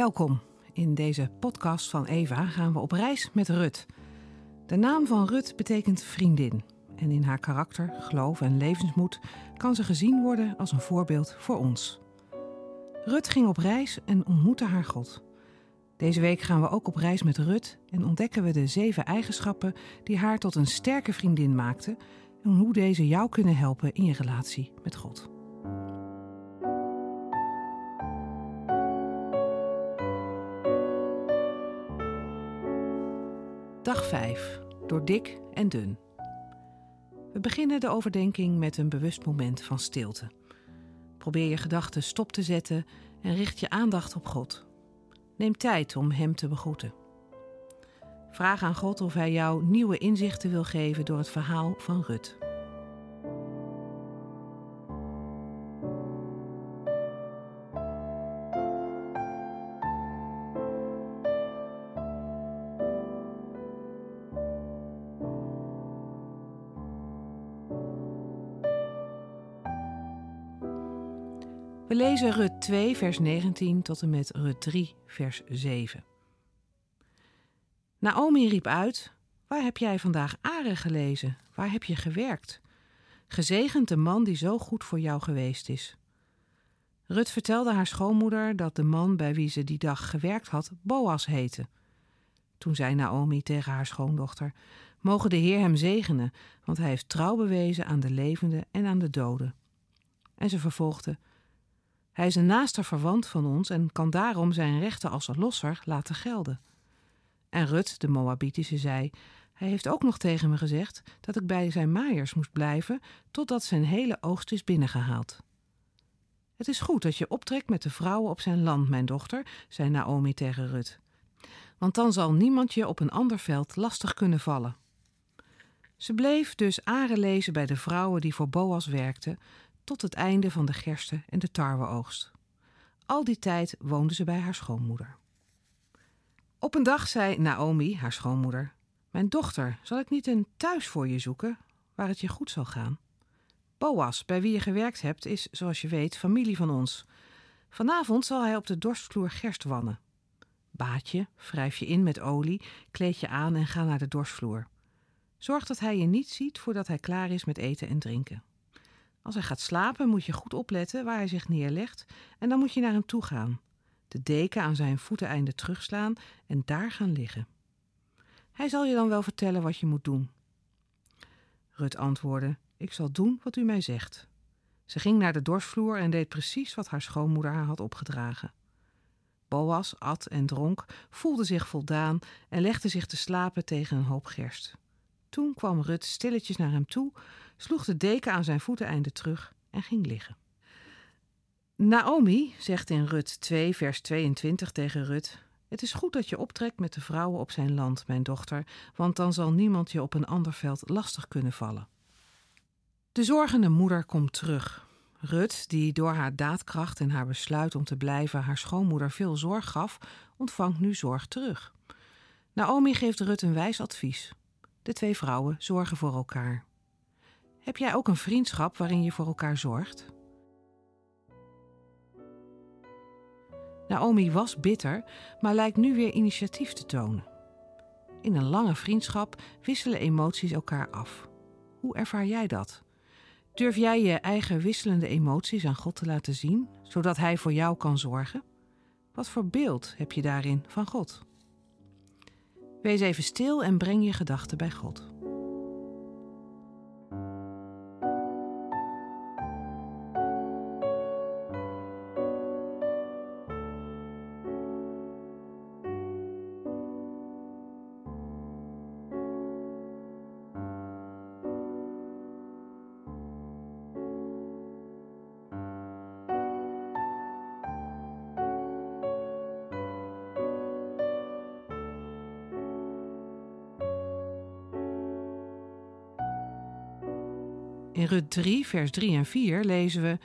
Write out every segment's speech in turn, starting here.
Welkom. In deze podcast van Eva gaan we op reis met Rut. De naam van Rut betekent vriendin. En in haar karakter, geloof en levensmoed kan ze gezien worden als een voorbeeld voor ons. Rut ging op reis en ontmoette haar God. Deze week gaan we ook op reis met Rut en ontdekken we de zeven eigenschappen die haar tot een sterke vriendin maakten en hoe deze jou kunnen helpen in je relatie met God. Dag 5. Door dik en dun. We beginnen de overdenking met een bewust moment van stilte. Probeer je gedachten stop te zetten en richt je aandacht op God. Neem tijd om Hem te begroeten. Vraag aan God of Hij jou nieuwe inzichten wil geven door het verhaal van Rut. We lezen Rut 2, vers 19 tot en met Rut 3, vers 7. Naomi riep uit: Waar heb jij vandaag Aren gelezen? Waar heb je gewerkt? Gezegend de man die zo goed voor jou geweest is. Rut vertelde haar schoonmoeder dat de man bij wie ze die dag gewerkt had Boas heette. Toen zei Naomi tegen haar schoondochter: Mogen de Heer hem zegenen, want hij heeft trouw bewezen aan de levenden en aan de doden. En ze vervolgde: hij is een naaste verwant van ons en kan daarom zijn rechten als losser laten gelden. En Rut, de Moabitische, zei: Hij heeft ook nog tegen me gezegd dat ik bij zijn maaiers moest blijven totdat zijn hele oogst is binnengehaald. Het is goed dat je optrekt met de vrouwen op zijn land, mijn dochter, zei Naomi tegen Rut. Want dan zal niemand je op een ander veld lastig kunnen vallen. Ze bleef dus aren lezen bij de vrouwen die voor Boas werkten, tot het einde van de gerste- en de tarweoogst. Al die tijd woonde ze bij haar schoonmoeder. Op een dag zei Naomi, haar schoonmoeder: Mijn dochter, zal ik niet een thuis voor je zoeken waar het je goed zal gaan? Boas, bij wie je gewerkt hebt, is, zoals je weet, familie van ons. Vanavond zal hij op de dorstvloer gerst wannen. Baat je, wrijf je in met olie, kleed je aan en ga naar de dorstvloer. Zorg dat hij je niet ziet voordat hij klaar is met eten en drinken. Als hij gaat slapen moet je goed opletten waar hij zich neerlegt en dan moet je naar hem toe gaan. De deken aan zijn voeteneinde terugslaan en daar gaan liggen. Hij zal je dan wel vertellen wat je moet doen. Rut antwoordde: Ik zal doen wat u mij zegt. Ze ging naar de dorsvloer en deed precies wat haar schoonmoeder haar had opgedragen. Boas at en dronk, voelde zich voldaan en legde zich te slapen tegen een hoop gerst. Toen kwam Rut stilletjes naar hem toe, sloeg de deken aan zijn voeteneinde terug en ging liggen. Naomi zegt in Rut 2, vers 22 tegen Rut: Het is goed dat je optrekt met de vrouwen op zijn land, mijn dochter, want dan zal niemand je op een ander veld lastig kunnen vallen. De zorgende moeder komt terug. Rut, die door haar daadkracht en haar besluit om te blijven haar schoonmoeder veel zorg gaf, ontvangt nu zorg terug. Naomi geeft Rut een wijs advies. De twee vrouwen zorgen voor elkaar. Heb jij ook een vriendschap waarin je voor elkaar zorgt? Naomi was bitter, maar lijkt nu weer initiatief te tonen. In een lange vriendschap wisselen emoties elkaar af. Hoe ervaar jij dat? Durf jij je eigen wisselende emoties aan God te laten zien, zodat Hij voor jou kan zorgen? Wat voor beeld heb je daarin van God? Wees even stil en breng je gedachten bij God. In Rut 3, vers 3 en 4 lezen we: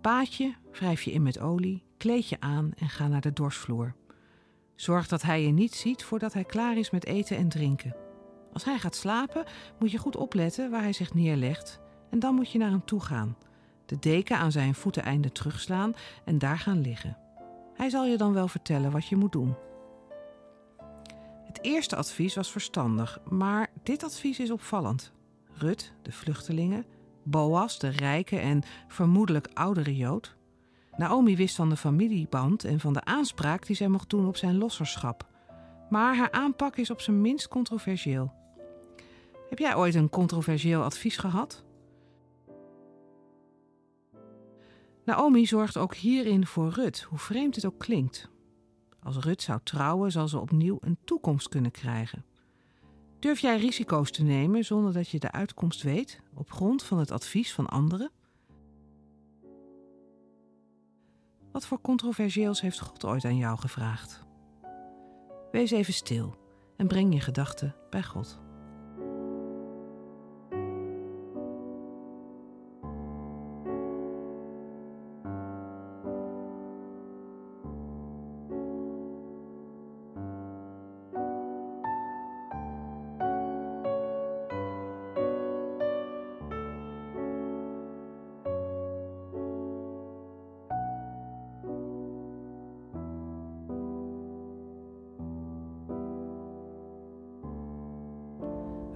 Paadje, wrijf je in met olie, kleed je aan en ga naar de dorsvloer. Zorg dat hij je niet ziet voordat hij klaar is met eten en drinken. Als hij gaat slapen, moet je goed opletten waar hij zich neerlegt en dan moet je naar hem toe gaan. De deken aan zijn voeteneinde terugslaan en daar gaan liggen. Hij zal je dan wel vertellen wat je moet doen. Het eerste advies was verstandig, maar dit advies is opvallend. Rut, de vluchtelingen, Boas, de rijke en vermoedelijk oudere Jood. Naomi wist van de familieband en van de aanspraak die zij mocht doen op zijn losserschap. Maar haar aanpak is op zijn minst controversieel. Heb jij ooit een controversieel advies gehad? Naomi zorgt ook hierin voor Rut, hoe vreemd het ook klinkt. Als Rut zou trouwen, zal ze opnieuw een toekomst kunnen krijgen. Durf jij risico's te nemen zonder dat je de uitkomst weet, op grond van het advies van anderen? Wat voor controversieels heeft God ooit aan jou gevraagd? Wees even stil en breng je gedachten bij God.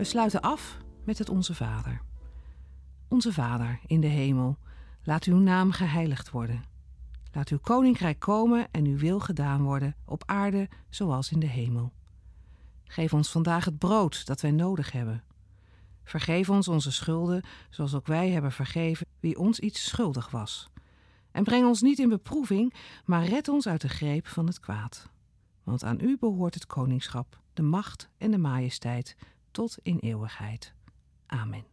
We sluiten af met het Onze Vader. Onze Vader in de hemel, laat uw naam geheiligd worden. Laat uw koninkrijk komen en uw wil gedaan worden, op aarde zoals in de hemel. Geef ons vandaag het brood dat wij nodig hebben. Vergeef ons onze schulden, zoals ook wij hebben vergeven wie ons iets schuldig was. En breng ons niet in beproeving, maar red ons uit de greep van het kwaad. Want aan u behoort het koningschap, de macht en de majesteit tot in eeuwigheid. Amen.